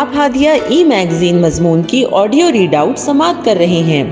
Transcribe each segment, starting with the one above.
آپ ہادیہ ای میگزین مضمون کی آڈیو ریڈ آؤٹ سماعت کر رہے ہیں۔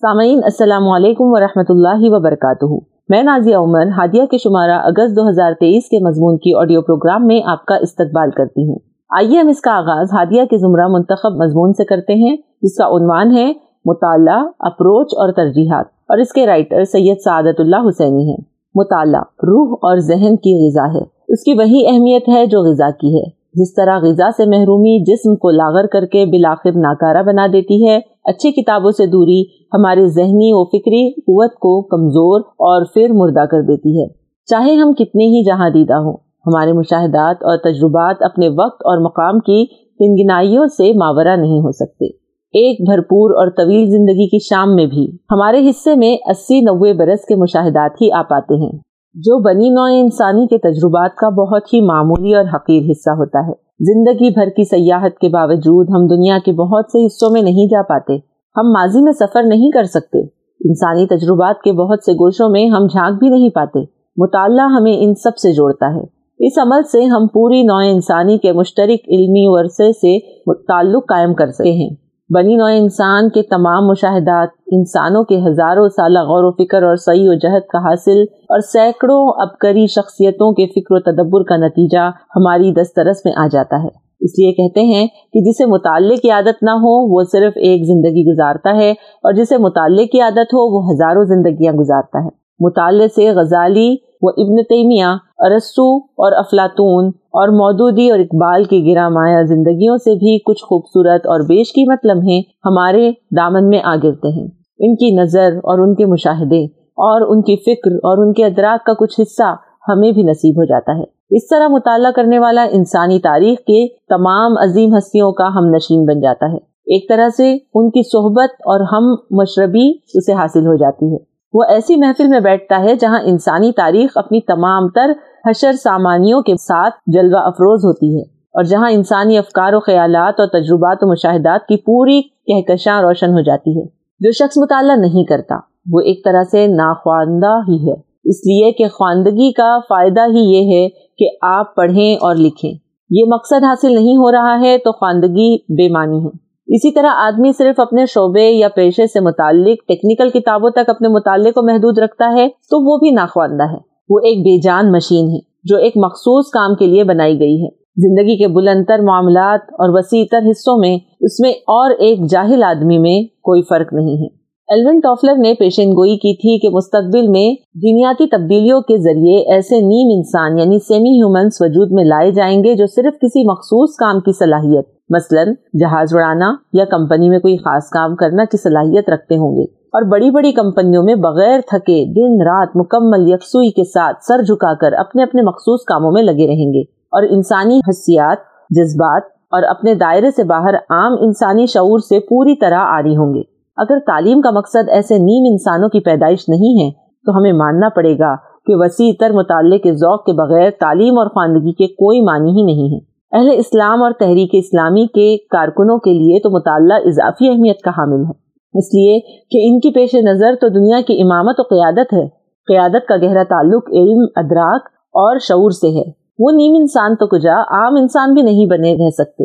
سامعین، السلام علیکم ورحمۃ اللہ وبرکاتہ۔ میں نازیہ عمر، ہادیہ کے شمارہ اگست دو ہزار تیئیس کے مضمون کی آڈیو پروگرام میں آپ کا استقبال کرتی ہوں۔ آئیے ہم اس کا آغاز ہادیہ کے زمرہ منتخب مضمون سے کرتے ہیں، جس کا عنوان ہے مطالعہ، اپروچ اور ترجیحات۔ اور اس کے رائٹر سید سعادت اللہ حسینی ہیں۔ مطالعہ، روح اور ذہن کی غذا ہے۔ اس کی وہی اہمیت ہے جو غذا کی ہے۔ جس طرح غذا سے محرومی جسم کو لاغر کر کے بلاخر ناکارہ بنا دیتی ہے، اچھی کتابوں سے دوری ہمارے ذہنی و فکری قوت کو کمزور اور پھر مردہ کر دیتی ہے۔ چاہے ہم کتنے ہی جہاں دیدہ ہوں، ہمارے مشاہدات اور تجربات اپنے وقت اور مقام کی تنگنائیوں سے ماورہ نہیں ہو سکتے۔ ایک بھرپور اور طویل زندگی کی شام میں بھی ہمارے حصے میں اسی نوے برس کے مشاہدات ہی آ پاتے ہیں۔ جو بنی نوع انسانی کے تجربات کا بہت ہی معمولی اور حقیر حصہ ہوتا ہے۔ زندگی بھر کی سیاحت کے باوجود ہم دنیا کے بہت سے حصوں میں نہیں جا پاتے۔ ہم ماضی میں سفر نہیں کر سکتے۔ انسانی تجربات کے بہت سے گوشوں میں ہم جھانک بھی نہیں پاتے۔ مطالعہ ہمیں ان سب سے جوڑتا ہے۔ اس عمل سے ہم پوری نوع انسانی کے مشترک علمی ورثے سے تعلق قائم کر سکتے ہیں۔ بنی نوع انسان کے تمام مشاہدات انسانوں کے ہزاروں سالہ غور و فکر اور صحیح و جہد کا حاصل اور سینکڑوں ابکری شخصیتوں کے فکر و تدبر کا نتیجہ ہماری دسترس میں آ جاتا ہے۔ اس لیے کہتے ہیں کہ جسے مطالعے کی عادت نہ ہو، وہ صرف ایک زندگی گزارتا ہے اور جسے مطالعے کی عادت ہو، وہ ہزاروں زندگیاں گزارتا ہے۔ مطالعے سے غزالی وہ ابن تیمیہ ارسو اور افلاطون اور مودودی اور اقبال کی گرا مایا زندگیوں سے بھی کچھ خوبصورت اور بیش قیمت لمحے ہمارے دامن میں آ گرتے ہیں۔ ان کی نظر اور ان کے مشاہدے اور ان کی فکر اور ان کے ادراک کا کچھ حصہ ہمیں بھی نصیب ہو جاتا ہے۔ اس طرح مطالعہ کرنے والا انسانی تاریخ کے تمام عظیم ہستیوں کا ہم نشین بن جاتا ہے۔ ایک طرح سے ان کی صحبت اور ہم مشربی اسے حاصل ہو جاتی ہے۔ وہ ایسی محفل میں بیٹھتا ہے جہاں انسانی تاریخ اپنی تمام تر حشر سامانیوں کے ساتھ جلوہ افروز ہوتی ہے اور جہاں انسانی افکار و خیالات اور تجربات و مشاہدات کی پوری کہکشاں روشن ہو جاتی ہے۔ جو شخص مطالعہ نہیں کرتا، وہ ایک طرح سے ناخواندہ ہی ہے۔ اس لیے کہ خواندگی کا فائدہ ہی یہ ہے کہ آپ پڑھیں اور لکھیں۔ یہ مقصد حاصل نہیں ہو رہا ہے تو خواندگی بے معنی ہے۔ اسی طرح آدمی صرف اپنے شعبے یا پیشے سے متعلق ٹیکنیکل کتابوں تک اپنے مطالعے کو محدود رکھتا ہے، تو وہ بھی ناخواندہ ہے۔ وہ ایک بے جان مشین ہے، جو ایک مخصوص کام کے لیے بنائی گئی ہے۔ زندگی کے بلند تر معاملات اور وسیع تر حصوں میں، اس میں اور ایک جاہل آدمی میں کوئی فرق نہیں ہے۔ ایلون ٹافلر نے پیشن گوئی کی تھی کہ مستقبل میں دنیاتی تبدیلیوں کے ذریعے ایسے نیم انسان یعنی سیمی ہیومنس وجود میں لائے جائیں گے جو صرف کسی مخصوص کام کی صلاحیت مثلا جہاز اڑانا یا کمپنی میں کوئی خاص کام کرنا کی صلاحیت رکھتے ہوں گے اور بڑی بڑی کمپنیوں میں بغیر تھکے دن رات مکمل یکسوئی کے ساتھ سر جھکا کر اپنے اپنے مخصوص کاموں میں لگے رہیں گے اور انسانی حسیات، جذبات اور اپنے دائرے سے باہر عام انسانی شعور سے پوری طرح آری ہوں گے۔ اگر تعلیم کا مقصد ایسے نیم انسانوں کی پیدائش نہیں ہے، تو ہمیں ماننا پڑے گا کہ وسیع تر مطالعے کے ذوق کے بغیر تعلیم اور خواندگی کے کوئی معنی ہی نہیں ہے۔ اہل اسلام اور تحریک اسلامی کے کارکنوں کے لیے تو مطالعہ اضافی اہمیت کا حامل ہے۔ اس لیے کہ ان کی پیش نظر تو دنیا کی امامت و قیادت ہے۔ قیادت کا گہرا تعلق علم، ادراک اور شعور سے ہے۔ وہ نیم انسان تو کجا، عام انسان بھی نہیں بنے رہ سکتے۔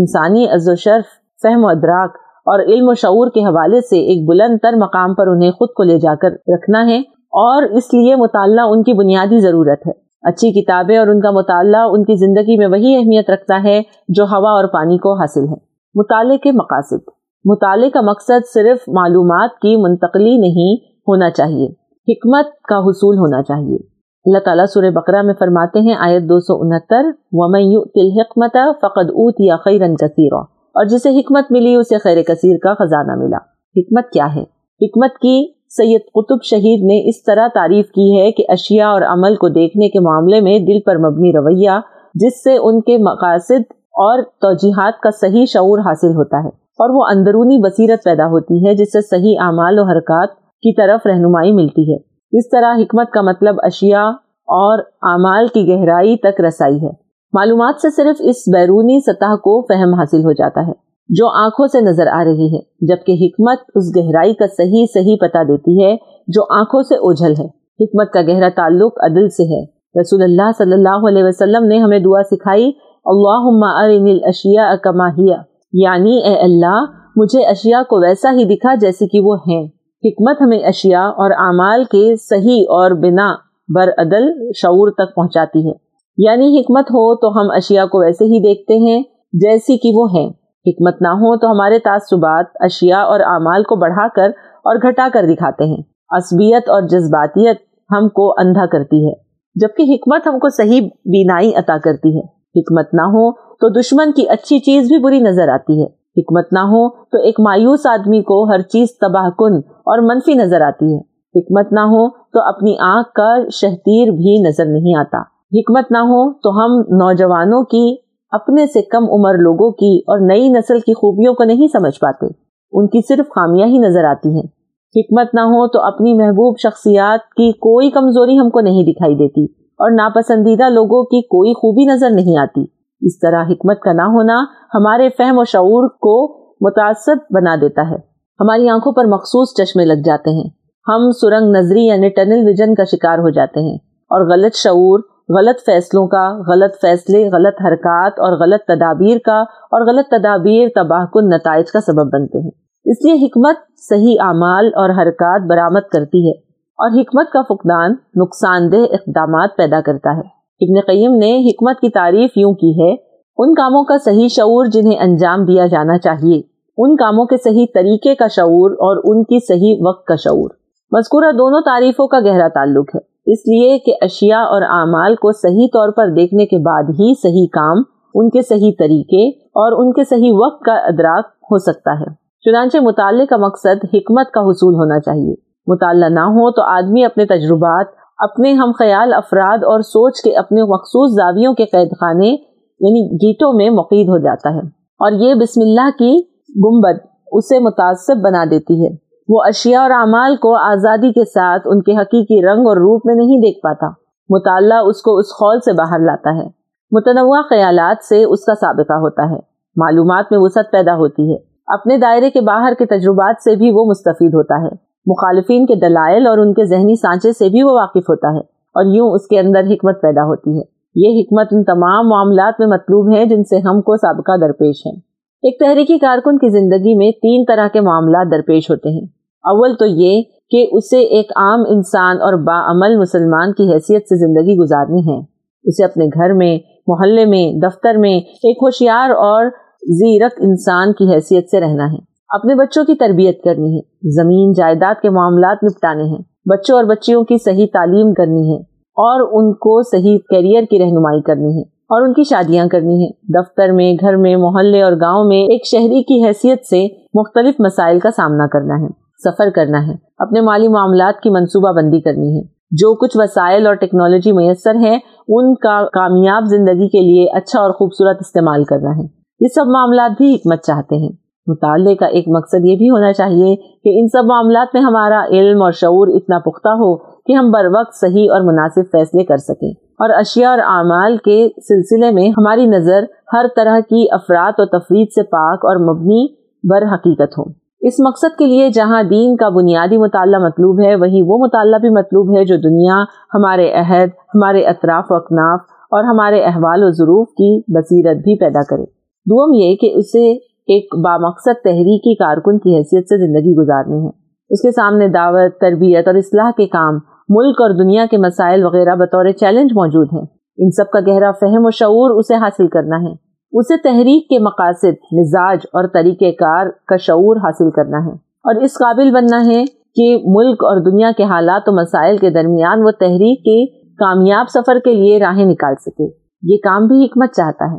انسانی عز و شرف، فہم و ادراک اور علم و شعور کے حوالے سے ایک بلند تر مقام پر انہیں خود کو لے جا کر رکھنا ہے اور اس لیے مطالعہ ان کی بنیادی ضرورت ہے۔ اچھی کتابیں اور ان کا مطالعہ ان کی زندگی میں وہی اہمیت رکھتا ہے جو ہوا اور پانی کو حاصل ہے۔ مطالعے کے مقاصد۔ مطالعے کا مقصد صرف معلومات کی منتقلی نہیں ہونا چاہیے، حکمت کا حصول ہونا چاہیے۔ اللہ تعالیٰ سورہ بقرہ میں فرماتے ہیں، آیت دو سو انہتر حکمت فقد اوت یا خیرن کثیر اور جسے حکمت ملی، اسے خیر کثیر کا خزانہ ملا۔ حکمت کیا ہے؟ حکمت کی سید قطب شہید نے اس طرح تعریف کی ہے کہ اشیاء اور عمل کو دیکھنے کے معاملے میں دل پر مبنی رویہ، جس سے ان کے مقاصد اور توجیحات کا صحیح شعور حاصل ہوتا ہے۔ اور وہ اندرونی بصیرت پیدا ہوتی ہے، جس سے صحیح اعمال و حرکات کی طرف رہنمائی ملتی ہے۔ اس طرح حکمت کا مطلب اشیاء اور اعمال کی گہرائی تک رسائی ہے۔ معلومات سے صرف اس بیرونی سطح کو فہم حاصل ہو جاتا ہے۔ جو آنکھوں سے نظر آ رہی ہے، جبکہ حکمت اس گہرائی کا صحیح صحیح پتا دیتی ہے جو آنکھوں سے اوجھل ہے۔ حکمت کا گہرا تعلق عدل سے ہے۔ رسول اللہ صلی اللہ علیہ وسلم نے ہمیں دعا سکھائی اشیا کماہیا یعنی اے اللہ، مجھے اشیاء کو ویسا ہی دکھا جیسے کہ وہ ہیں۔ حکمت ہمیں اشیاء اور اعمال کے صحیح اور بنا برعدل شعور تک پہنچاتی ہے۔ یعنی حکمت ہو تو ہم اشیاء کو ویسے ہی دیکھتے ہیں جیسی کہ وہ ہیں۔ حکمت نہ ہو تو ہمارے تعصبات، اشیاء اور اعمال کو بڑھا کر اور گھٹا کر دکھاتے ہیں۔ عصبیت اور جذباتیت ہم کو اندھا کرتی ہے، جبکہ حکمت ہم کو صحیح بینائی عطا کرتی ہے۔ حکمت نہ ہو تو دشمن کی اچھی چیز بھی بری نظر آتی ہے۔ حکمت نہ ہو تو ایک مایوس آدمی کو ہر چیز تباہ کن اور منفی نظر آتی ہے۔ حکمت نہ ہو تو اپنی آنکھ کا شہتیر بھی نظر نہیں آتا۔ حکمت نہ ہو تو ہم نوجوانوں کی اپنے سے کم عمر لوگوں کی اور نئی نسل کی خوبیوں کو نہیں سمجھ پاتے۔ ان کی صرف خامیاں ہی نظر آتی ہیں۔ حکمت نہ ہو تو اپنی محبوب شخصیات کی کوئی کمزوری ہم کو نہیں دکھائی دیتی اور ناپسندیدہ لوگوں کی کوئی خوبی نظر نہیں آتی۔ اس طرح حکمت کا نہ ہونا ہمارے فہم و شعور کو متاثر بنا دیتا ہے۔ ہماری آنکھوں پر مخصوص چشمے لگ جاتے ہیں۔ ہم سرنگ نظری یعنی ٹنل ویژن کا شکار ہو جاتے ہیں اور غلط شعور غلط فیصلوں کا، غلط فیصلے، غلط حرکات اور غلط تدابیر کا اور غلط تدابیر تباہ کن نتائج کا سبب بنتے ہیں۔ اس لیے حکمت صحیح اعمال اور حرکات برآمد کرتی ہے اور حکمت کا فقدان نقصان دہ اقدامات پیدا کرتا ہے۔ ابن قیم نے حکمت کی تعریف یوں کی ہے، ان کاموں کا صحیح شعور جنہیں انجام دیا جانا چاہیے۔ ان کاموں کے صحیح طریقے کا شعور اور ان کی صحیح وقت کا شعور۔ مذکورہ دونوں تعریفوں کا گہرا تعلق ہے۔ اس لیے کہ اشیاء اور اعمال کو صحیح طور پر دیکھنے کے بعد ہی صحیح کام، ان کے صحیح طریقے اور ان کے صحیح وقت کا ادراک ہو سکتا ہے۔ چنانچہ مطالعے کا مقصد حکمت کا حصول ہونا چاہیے۔ مطالعہ نہ ہو تو آدمی اپنے تجربات، اپنے ہم خیال افراد اور سوچ کے اپنے مخصوص زاویوں کے قید خانے یعنی گیٹوں میں مقید ہو جاتا ہے۔ اور یہ بسم اللہ کی گمبد اسے متاثر بنا دیتی ہے۔ وہ اشیاء اور اعمال کو آزادی کے ساتھ ان کے حقیقی رنگ اور روپ میں نہیں دیکھ پاتا۔ مطالعہ اس کو اس خول سے باہر لاتا ہے۔ متنوع خیالات سے اس کا سابقہ ہوتا ہے۔ معلومات میں وسعت پیدا ہوتی ہے۔ اپنے دائرے کے باہر کے تجربات سے بھی وہ مستفید ہوتا ہے۔ مخالفین کے دلائل اور ان کے ذہنی سانچے سے بھی وہ واقف ہوتا ہے۔ اور یوں اس کے اندر حکمت پیدا ہوتی ہے۔ یہ حکمت ان تمام معاملات میں مطلوب ہے جن سے ہم کو سابقہ درپیش ہے۔ ایک تحریکی کارکن کی زندگی میں تین طرح کے معاملات درپیش ہوتے ہیں۔ اول تو یہ کہ اسے ایک عام انسان اور با عمل مسلمان کی حیثیت سے زندگی گزارنی ہے۔ اسے اپنے گھر میں، محلے میں، دفتر میں ایک ہوشیار اور زیرک انسان کی حیثیت سے رہنا ہے۔ اپنے بچوں کی تربیت کرنی ہے۔ زمین جائیداد کے معاملات نپٹانے ہیں۔ بچوں اور بچیوں کی صحیح تعلیم کرنی ہے۔ اور ان کو صحیح کیریئر کی رہنمائی کرنی ہے۔ اور ان کی شادیاں کرنی ہے دفتر میں، گھر میں، محلے اور گاؤں میں ایک شہری کی حیثیت سے مختلف مسائل کا سامنا کرنا ہے۔ سفر کرنا ہے۔ اپنے مالی معاملات کی منصوبہ بندی کرنی ہے۔ جو کچھ وسائل اور ٹیکنالوجی میسر ہیں، ان کا کامیاب زندگی کے لیے اچھا اور خوبصورت استعمال کرنا ہے۔ یہ سب معاملات بھی حکمت چاہتے ہیں۔ مطالعے کا ایک مقصد یہ بھی ہونا چاہیے کہ ان سب معاملات میں ہمارا علم اور شعور اتنا پختہ ہو کہ ہم بر وقت صحیح اور مناسب فیصلے کر سکیں۔ اور اشیاء اور اعمال کے سلسلے میں ہماری نظر ہر طرح کی افراد و تفرید سے پاک اور مبنی بر حقیقت ہو۔ اس مقصد کے لیے جہاں دین کا بنیادی مطالعہ مطلوب ہے وہیں وہ مطالعہ بھی مطلوب ہے جو دنیا، ہمارے عہد، ہمارے اطراف و اکناف اور ہمارے احوال و ضرور کی بصیرت بھی پیدا کرے۔ دوم یہ کہ اسے ایک بامقصد تحریکی کارکن کی حیثیت سے زندگی گزارنی ہے۔ اس کے سامنے دعوت، تربیت اور اصلاح کے کام، ملک اور دنیا کے مسائل وغیرہ بطور چیلنج موجود ہیں۔ ان سب کا گہرا فہم و شعور اسے حاصل کرنا ہے۔ اسے تحریک کے مقاصد، مزاج اور طریقہ کار کا شعور حاصل کرنا ہے۔ اور اس قابل بننا ہے کہ ملک اور دنیا کے حالات و مسائل کے درمیان وہ تحریک کے کامیاب سفر کے لیے راہیں نکال سکے۔ یہ کام بھی حکمت چاہتا ہے۔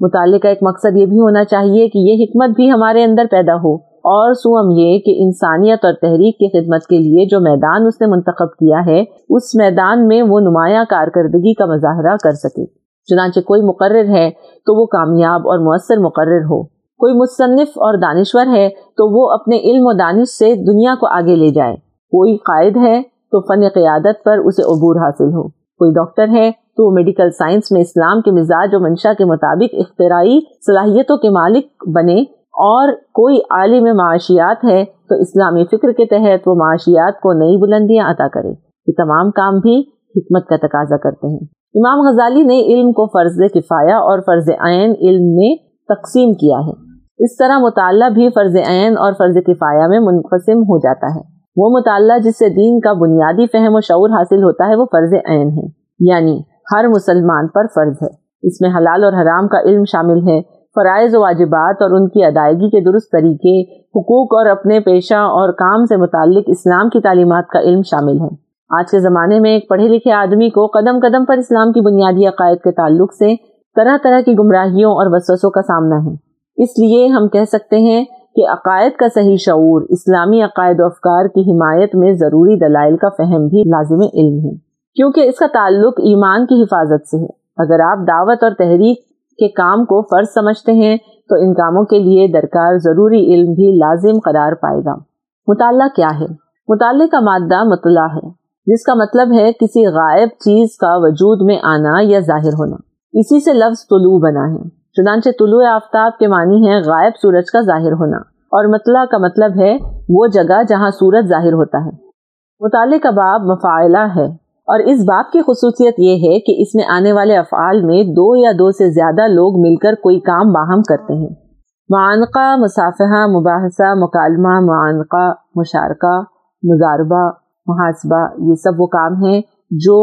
مطالعے کا ایک مقصد یہ بھی ہونا چاہیے کہ یہ حکمت بھی ہمارے اندر پیدا ہو۔ اور سوم یہ کہ انسانیت اور تحریک کی خدمت کے لیے جو میدان اس نے منتخب کیا ہے، اس میدان میں وہ نمایاں کارکردگی کا مظاہرہ کر سکے۔ چنانچہ کوئی مقرر ہے تو وہ کامیاب اور مؤثر مقرر ہو۔ کوئی مصنف اور دانشور ہے تو وہ اپنے علم و دانش سے دنیا کو آگے لے جائے۔ کوئی قائد ہے تو فن قیادت پر اسے عبور حاصل ہو۔ کوئی ڈاکٹر ہے تو وہ میڈیکل سائنس میں اسلام کے مزاج و منشا کے مطابق اختراعی صلاحیتوں کے مالک بنے۔ اور کوئی عالم معاشیات ہے تو اسلامی فکر کے تحت وہ معاشیات کو نئی بلندیاں عطا کرے۔ یہ تمام کام بھی حکمت کا تقاضا کرتے ہیں۔ امام غزالی نے علم کو فرض کفایا اور فرض عین علم میں تقسیم کیا ہے۔ اس طرح مطالعہ بھی فرض عین اور فرض کفایہ میں منقسم ہو جاتا ہے۔ وہ مطالعہ جس سے دین کا بنیادی فہم و شعور حاصل ہوتا ہے، وہ فرض عین ہے۔ یعنی ہر مسلمان پر فرض ہے۔ اس میں حلال اور حرام کا علم شامل ہے۔ فرائض و واجبات اور ان کی ادائیگی کے درست طریقے، حقوق اور اپنے پیشہ اور کام سے متعلق اسلام کی تعلیمات کا علم شامل ہے۔ آج کے زمانے میں ایک پڑھے لکھے آدمی کو قدم قدم پر اسلام کی بنیادی عقائد کے تعلق سے طرح طرح کی گمراہیوں اور وسوسوں کا سامنا ہے۔ اس لیے ہم کہہ سکتے ہیں کہ عقائد کا صحیح شعور اسلامی عقائد و افکار کی حمایت میں ضروری دلائل کا فہم بھی لازم علم ہے۔ کیونکہ اس کا تعلق ایمان کی حفاظت سے ہے۔ اگر آپ دعوت اور تحریک کے کام کو فرض سمجھتے ہیں تو ان کاموں کے لیے درکار ضروری علم بھی لازم قرار پائے گا۔ مطالعہ کیا ہے؟ مطالعے کا مادہ مطلع ہے۔ جس کا مطلب ہے کسی غائب چیز کا وجود میں آنا یا ظاہر ہونا۔ اسی سے لفظ طلوع بنا ہے۔ چنانچہ طلوع آفتاب کے معنی ہے غائب سورج کا ظاہر ہونا۔ اور مطلع کا مطلب ہے وہ جگہ جہاں سورج ظاہر ہوتا ہے۔ مطالعے کا باب مفاعلہ ہے۔ اور اس باب کی خصوصیت یہ ہے کہ اس میں آنے والے افعال میں دو یا دو سے زیادہ لوگ مل کر کوئی کام باہم کرتے ہیں۔ معانقہ، مصافحہ، مباحثہ، مکالمہ، معانقہ مشارکہ مزاربہ محاسبہ، یہ سب وہ کام ہیں جو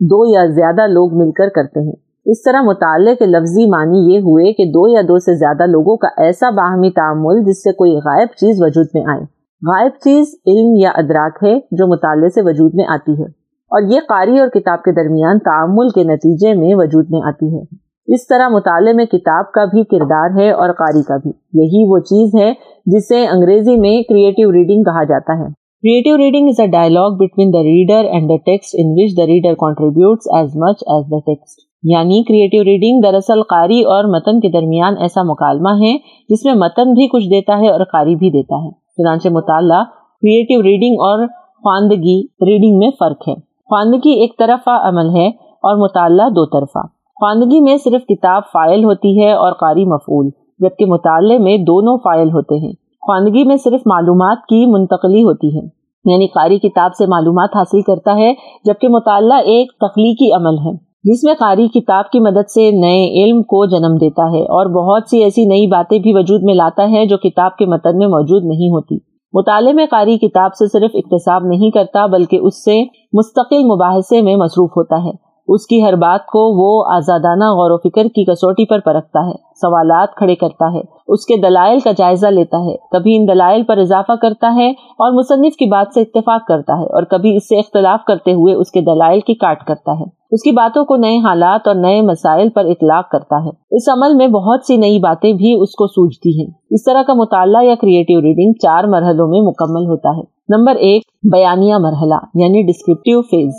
دو یا زیادہ لوگ مل کر کرتے ہیں۔ اس طرح مطالعے کے لفظی معنی یہ ہوئے کہ دو یا دو سے زیادہ لوگوں کا ایسا باہمی تعمل جس سے کوئی غائب چیز وجود میں آئے۔ غائب چیز علم یا ادراک ہے جو مطالعے سے وجود میں آتی ہے، اور یہ قاری اور کتاب کے درمیان تعامل کے نتیجے میں وجود میں آتی ہے۔ اس طرح مطالعے میں کتاب کا بھی کردار ہے اور قاری کا بھی۔ یہی وہ چیز ہے جسے انگریزی میں کریٹو ریڈنگ کہا جاتا ہے۔ Creative reading is a dialogue between the reader and the text in which the reader contributes as much as the text یعنی کریٹو ریڈنگ دراصل قاری اور متن کے درمیان ایسا مکالمہ ہے جس میں متن بھی کچھ دیتا ہے اور قاری بھی دیتا ہے۔ چنانچہ مطالعہ کریٹو ریڈنگ اور خواندگی ریڈنگ میں فرق ہے۔ خواندگی ایک طرفہ عمل ہے اور مطالعہ دو طرفہ۔ خواندگی میں صرف کتاب فائل ہوتی ہے اور قاری مفعول، جبکہ مطالعے میں دونوں فائل ہوتے ہیں۔ خواندگی میں صرف معلومات کی منتقلی ہوتی ہے یعنی قاری کتاب سے معلومات حاصل کرتا ہے، جبکہ مطالعہ ایک تخلیقی عمل ہے۔ جس میں قاری کتاب کی مدد سے نئے علم کو جنم دیتا ہے اور بہت سی ایسی نئی باتیں بھی وجود میں لاتا ہے جو کتاب کے متن میں موجود نہیں ہوتی۔ مطالعے میں قاری کتاب سے صرف اقتصاب نہیں کرتا، بلکہ اس سے مستقل مباحثے میں مصروف ہوتا ہے۔ اس کی ہر بات کو وہ آزادانہ غور و فکر کی کسوٹی پر پرکھتا ہے۔ سوالات کھڑے کرتا ہے، اس کے دلائل کا جائزہ لیتا ہے۔ کبھی ان دلائل پر اضافہ کرتا ہے اور مصنف کی بات سے اتفاق کرتا ہے اور کبھی اس سے اختلاف کرتے ہوئے اس کے دلائل کی کاٹ کرتا ہے۔ اس کی باتوں کو نئے حالات اور نئے مسائل پر اطلاق کرتا ہے۔ اس عمل میں بہت سی نئی باتیں بھی اس کو سوچتی ہیں۔ اس طرح کا مطالعہ یا کریٹو ریڈنگ چار مرحلوں میں مکمل ہوتا ہے۔ نمبر ایک، بیانیہ مرحلہ یعنی ڈسکرپٹیو فیز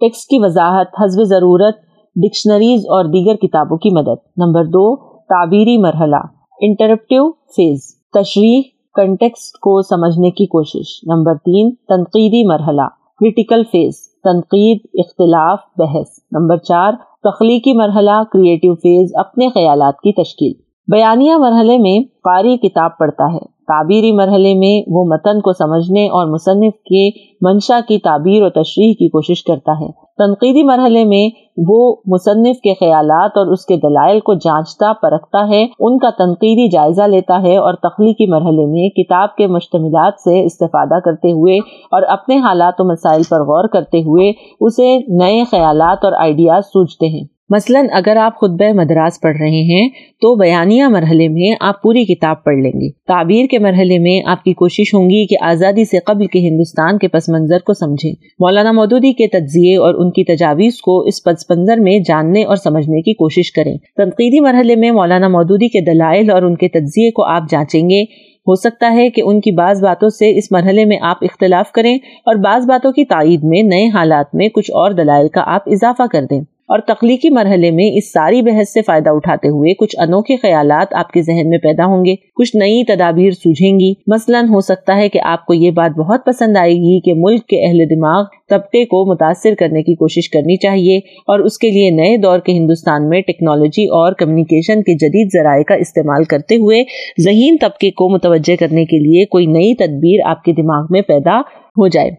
ٹیکسٹ کی وضاحت حزب ضرورت ڈکشنریز اور دیگر کتابوں کی مدد۔ نمبر دو تعبیری مرحلہ انٹرپٹیو فیز تشریح کنٹیکسٹ کو سمجھنے کی کوشش۔ نمبر تین، تنقیدی مرحلہ کریٹیکل فیز تنقید، اختلاف، بحث۔ نمبر چار، تخلیقی مرحلہ کریٹو فیز اپنے خیالات کی تشکیل۔ بیانیہ مرحلے میں قاری کتاب پڑھتا ہے۔ تعبیری مرحلے میں وہ متن کو سمجھنے اور مصنف کے منشا کی تعبیر و تشریح کی کوشش کرتا ہے۔ تنقیدی مرحلے میں وہ مصنف کے خیالات اور اس کے دلائل کو جانچتا، پرکھتا ہے، ان کا تنقیدی جائزہ لیتا ہے اور تخلیقی مرحلے میں کتاب کے مشتملات سے استفادہ کرتے ہوئے اور اپنے حالات و مسائل پر غور کرتے ہوئے اسے نئے خیالات اور آئیڈیاز سوچتے ہیں۔ مثلا اگر آپ خطبہ مدراس پڑھ رہے ہیں تو بیانیہ مرحلے میں آپ پوری کتاب پڑھ لیں گے۔ تعبیر کے مرحلے میں آپ کی کوشش ہوں گی کہ آزادی سے قبل کے ہندوستان کے پس منظر کو سمجھیں۔ مولانا مودودی کے تجزیے اور ان کی تجاویز کو اس پس منظر میں جاننے اور سمجھنے کی کوشش کریں۔ تنقیدی مرحلے میں مولانا مودودی کے دلائل اور ان کے تجزیے کو آپ جانچیں گے۔ ہو سکتا ہے کہ ان کی بعض باتوں سے اس مرحلے میں آپ اختلاف کریں اور بعض باتوں کی تائید میں نئے حالات میں کچھ اور دلائل کا آپ اضافہ کر دیں۔ اور تخلیقی مرحلے میں اس ساری بحث سے فائدہ اٹھاتے ہوئے کچھ انوکھے خیالات آپ کے ذہن میں پیدا ہوں گے، کچھ نئی تدابیر سوجھیں گی۔ مثلا ہو سکتا ہے کہ آپ کو یہ بات بہت پسند آئے گی کہ ملک کے اہل دماغ طبقے کو متاثر کرنے کی کوشش کرنی چاہیے اور اس کے لیے نئے دور کے ہندوستان میں ٹیکنالوجی اور کمیونیکیشن کے جدید ذرائع کا استعمال کرتے ہوئے ذہین طبقے کو متوجہ کرنے کے لیے کوئی نئی تدبیر آپ کے دماغ میں پیدا ہو جائے۔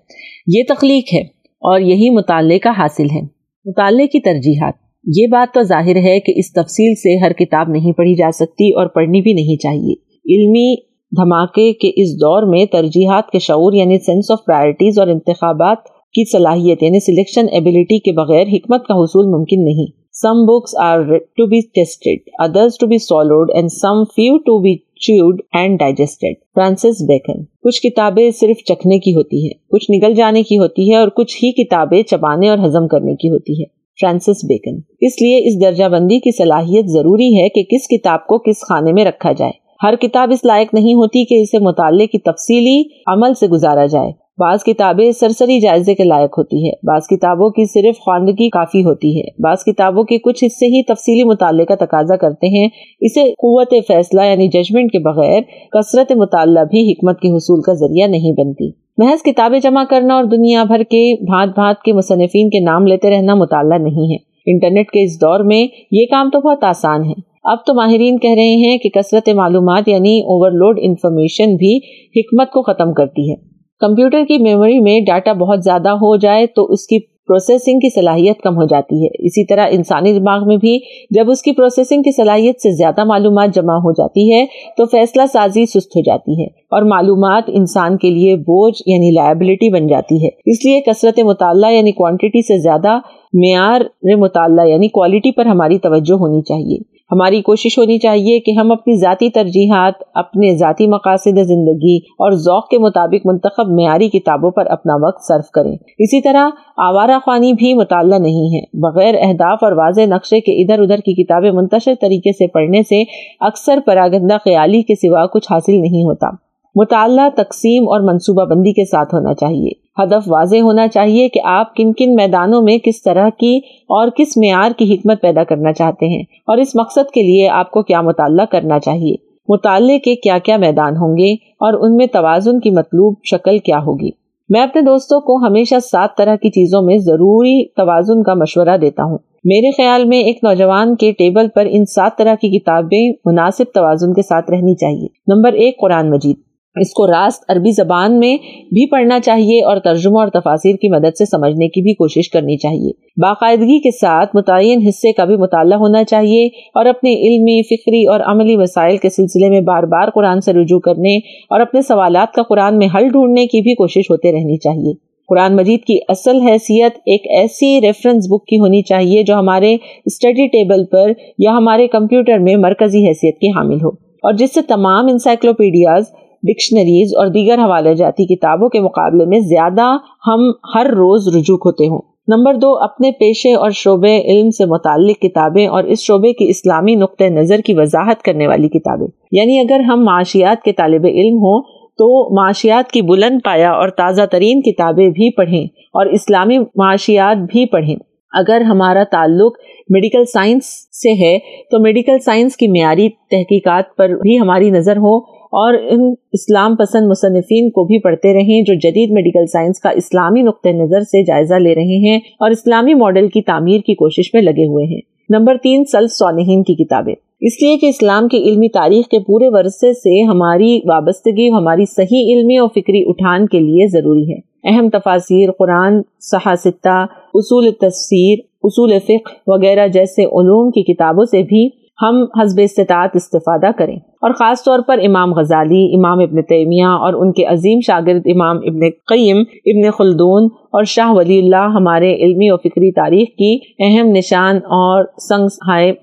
یہ تخلیق ہے اور یہی مطالعے کا حاصل ہے۔ مطالعے کی ترجیحات۔ یہ بات تو ظاہر ہے کہ اس تفصیل سے ہر کتاب نہیں پڑھی جا سکتی اور پڑھنی بھی نہیں چاہیے۔ علمی دھماکے کے اس دور میں ترجیحات کے شعور یعنی سینس آف پرائرٹیز اور انتخابات کی صلاحیت یعنی سلیکشن ایبلٹی کے بغیر حکمت کا حصول ممکن نہیں۔ Some books are to be tasted others to be swallowed and some few to be chewed and digested Francis Bacon کچھ کتابیں صرف چکھنے کی ہوتی ہے کچھ نگل جانے کی ہوتی ہے اور کچھ ہی کتابیں چبانے اور ہضم کرنے کی ہوتی ہے فرانسس بیکن. اس لیے اس درجہ بندی کی صلاحیت ضروری ہے کہ کس کتاب کو کس خانے میں رکھا جائے۔ ہر کتاب اس لائق نہیں ہوتی کہ اسے مطالعے کی تفصیلی عمل سے گزارا جائے۔ بعض کتابیں سرسری جائزے کے لائق ہوتی ہے بعض کتابوں کی صرف خواندگی کافی ہوتی ہے۔ بعض کتابوں کے کچھ حصے ہی تفصیلی مطالعے کا تقاضا کرتے ہیں۔ اسے قوت فیصلہ یعنی ججمنٹ کے بغیر کثرت مطالعہ بھی حکمت کے حصول کا ذریعہ نہیں بنتی۔ محض کتابیں جمع کرنا اور دنیا بھر کے بھانت بھانت کے مصنفین کے نام لیتے رہنا مطالعہ نہیں ہے۔ انٹرنیٹ کے اس دور میں یہ کام تو بہت آسان ہے۔ اب تو ماہرین کہہ رہے ہیں کہ کثرت معلومات یعنی اوور لوڈ انفارمیشن بھی حکمت کو ختم کرتی ہے۔ کمپیوٹر کی میموری میں ڈاٹا بہت زیادہ ہو جائے تو اس کی پروسیسنگ کی صلاحیت کم ہو جاتی ہے۔ اسی طرح انسانی دماغ میں بھی جب اس کی پروسیسنگ کی صلاحیت سے زیادہ معلومات جمع ہو جاتی ہے تو فیصلہ سازی سست ہو جاتی ہے اور معلومات انسان کے لیے بوجھ یعنی لائبلٹی بن جاتی ہے۔ اس لیے کثرت مطالعہ یعنی کوانٹٹی سے زیادہ معیار مطالعہ یعنی کوالٹی پر ہماری توجہ ہونی چاہیے۔ ہماری کوشش ہونی چاہیے کہ ہم اپنی ذاتی ترجیحات، اپنے ذاتی مقاصد زندگی اور ذوق کے مطابق منتخب معیاری کتابوں پر اپنا وقت صرف کریں۔ اسی طرح آوارہ خوانی بھی مطالعہ نہیں ہے۔ بغیر اہداف اور واضح نقشے کے ادھر ادھر کی کتابیں منتشر طریقے سے پڑھنے سے اکثر پراگندہ خیالی کے سوا کچھ حاصل نہیں ہوتا۔ مطالعہ تقسیم اور منصوبہ بندی کے ساتھ ہونا چاہیے۔ ہدف واضح ہونا چاہیے کہ آپ کن کن میدانوں میں کس طرح کی اور کس معیار کی حکمت پیدا کرنا چاہتے ہیں اور اس مقصد کے لیے آپ کو کیا مطالعہ کرنا چاہیے؟ مطالعے کے کیا کیا میدان ہوں گے اور ان میں توازن کی مطلوب شکل کیا ہوگی؟ میں اپنے دوستوں کو ہمیشہ سات طرح کی چیزوں میں ضروری توازن کا مشورہ دیتا ہوں۔ میرے خیال میں ایک نوجوان کے ٹیبل پر ان سات طرح کی کتابیں مناسب توازن کے ساتھ رہنی چاہیے۔ نمبر ایک، قرآن مجید۔ اس کو راست عربی زبان میں بھی پڑھنا چاہیے اور ترجمہ اور تفاصیر کی مدد سے سمجھنے کی بھی کوشش کرنی چاہیے۔ باقاعدگی کے ساتھ متعین حصے کا بھی مطالعہ ہونا چاہیے اور اپنے علمی، فکری اور عملی وسائل کے سلسلے میں بار بار قرآن سے رجوع کرنے اور اپنے سوالات کا قرآن میں حل ڈھونڈنے کی بھی کوشش ہوتے رہنی چاہیے۔ قرآن مجید کی اصل حیثیت ایک ایسی ریفرنس بک کی ہونی چاہیے جو ہمارے اسٹڈی ٹیبل پر یا ہمارے کمپیوٹر میں مرکزی حیثیت کی حامل ہو اور جس سے تمام انسائکلوپیڈیاز ڈکشنریز اور دیگر حوالے جاتی کتابوں کے مقابلے میں زیادہ ہم ہر روز رجوع ہوتے ہوں۔ نمبر دو، اپنے پیشے اور شعبے علم سے متعلق کتابیں اور اس شعبے کی اسلامی نقطۂ نظر کی وضاحت کرنے والی کتابیں۔ یعنی اگر ہم معاشیات کے طالب علم ہوں تو معاشیات کی بلند پایا اور تازہ ترین کتابیں بھی پڑھیں اور اسلامی معاشیات بھی پڑھیں۔ اگر ہمارا تعلق میڈیکل سائنس سے ہے تو میڈیکل سائنس کی معیاری تحقیقات پر بھی ہماری نظر ہو۔ اور ان اسلام پسند مصنفین کو بھی پڑھتے رہیں جو جدید میڈیکل سائنس کا اسلامی نقطۂ نظر سے جائزہ لے رہے ہیں اور اسلامی ماڈل کی تعمیر کی کوشش میں لگے ہوئے ہیں۔ نمبر تین سلف صالحین کی کتابیں۔ اس لیے کہ اسلام کی علمی تاریخ کے پورے ورثے سے ہماری وابستگی، ہماری صحیح علمی اور فکری اٹھان کے لیے ضروری ہے۔ اہم تفاصیر قرآن صحاستہ اصول تفسیر، اصول فقہ وغیرہ جیسے علوم کی کتابوں سے بھی ہم حزب استطاعت استفادہ کریں۔ اور خاص طور پر امام غزالی، امام ابن تیمیہ اور ان کے عظیم شاگرد امام ابن قیم، ابن خلدون اور شاہ ولی اللہ ہمارے علمی و فکری تاریخ کی اہم نشان اور سنگ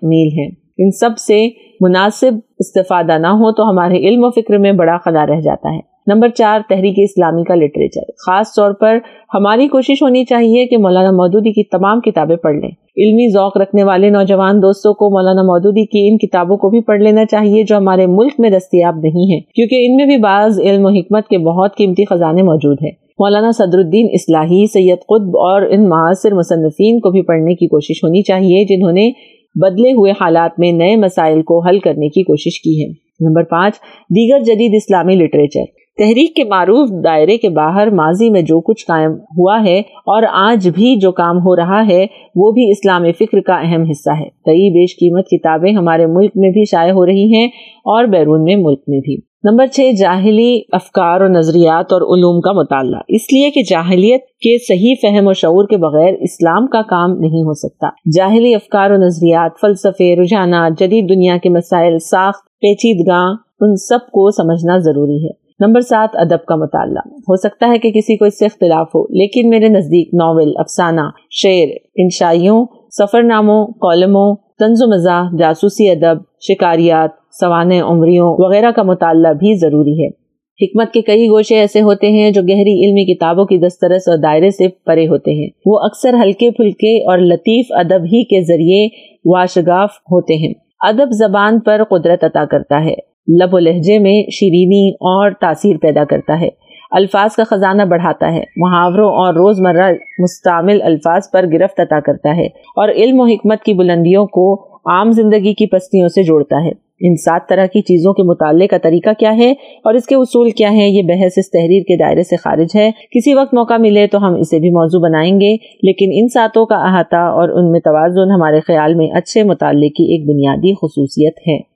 میل ہیں۔ ان سب سے مناسب استفادہ نہ ہو تو ہمارے علم و فکر میں بڑا خلا رہ جاتا ہے۔ نمبر چار، تحریک اسلامی کا لٹریچر خاص طور پر ہماری کوشش ہونی چاہیے کہ مولانا مودودی کی تمام کتابیں پڑھ لیں۔ علمی ذوق رکھنے والے نوجوان دوستوں کو مولانا مودودی کی ان کتابوں کو بھی پڑھ لینا چاہیے جو ہمارے ملک میں دستیاب نہیں ہیں، کیونکہ ان میں بھی بعض علم و حکمت کے بہت قیمتی خزانے موجود ہیں۔ مولانا صدر الدین اصلاحی، سید قطب اور ان معاصر مصنفین کو بھی پڑھنے کی کوشش ہونی چاہیے، جنہوں نے بدلے ہوئے حالات میں نئے مسائل کو حل کرنے کی کوشش کی ہے۔ نمبر پانچ، دیگر جدید اسلامی لٹریچر۔ تحریک کے معروف دائرے کے باہر ماضی میں جو کچھ قائم ہوا ہے اور آج بھی جو کام ہو رہا ہے، وہ بھی اسلام فکر کا اہم حصہ ہے۔ کئی بیش قیمت کتابیں ہمارے ملک میں بھی شائع ہو رہی ہیں اور بیرون میں ملک میں بھی۔ نمبر چھ، جاہلی افکار اور نظریات اور علوم کا مطالعہ۔ اس لیے کہ جاہلیت کے صحیح فہم و شعور کے بغیر اسلام کا کام نہیں ہو سکتا۔ جاہلی افکار و نظریات، فلسفے، رجحانات، جدید دنیا کے مسائل، ساخت پیچیدگاہ ان سب کو سمجھنا ضروری ہے۔ نمبر سات، ادب کا مطالعہ۔ ہو سکتا ہے کہ کسی کو اس سے اختلاف ہو، لیکن میرے نزدیک ناول، افسانہ، شعر، انشائیوں سفر ناموں کالموں، طنز و مزاح، جاسوسی ادب، شکاریات، سوانح عمریوں وغیرہ کا مطالعہ بھی ضروری ہے۔ حکمت کے کئی گوشے ایسے ہوتے ہیں جو گہری علمی کتابوں کی دسترس اور دائرے سے پرے ہوتے ہیں۔ وہ اکثر ہلکے پھلکے اور لطیف ادب ہی کے ذریعے واشگاف ہوتے ہیں۔ ادب زبان پر قدرت عطا کرتا ہے۔ لب و لہجے میں شیرینی اور تاثیر پیدا کرتا ہے۔ الفاظ کا خزانہ بڑھاتا ہے۔ محاوروں اور روز مرہ مستعمل الفاظ پر گرفت عطا کرتا ہے اور علم و حکمت کی بلندیوں کو عام زندگی کی پستیوں سے جوڑتا ہے۔ ان سات طرح کی چیزوں کے مطالعے کا طریقہ کیا ہے اور اس کے اصول کیا ہیں؟ یہ بحث اس تحریر کے دائرے سے خارج ہے۔ کسی وقت موقع ملے تو ہم اسے بھی موضوع بنائیں گے، لیکن ان ساتوں کا احاطہ اور ان میں توازن ہمارے خیال میں اچھے مطالعے کی ایک بنیادی خصوصیت ہے۔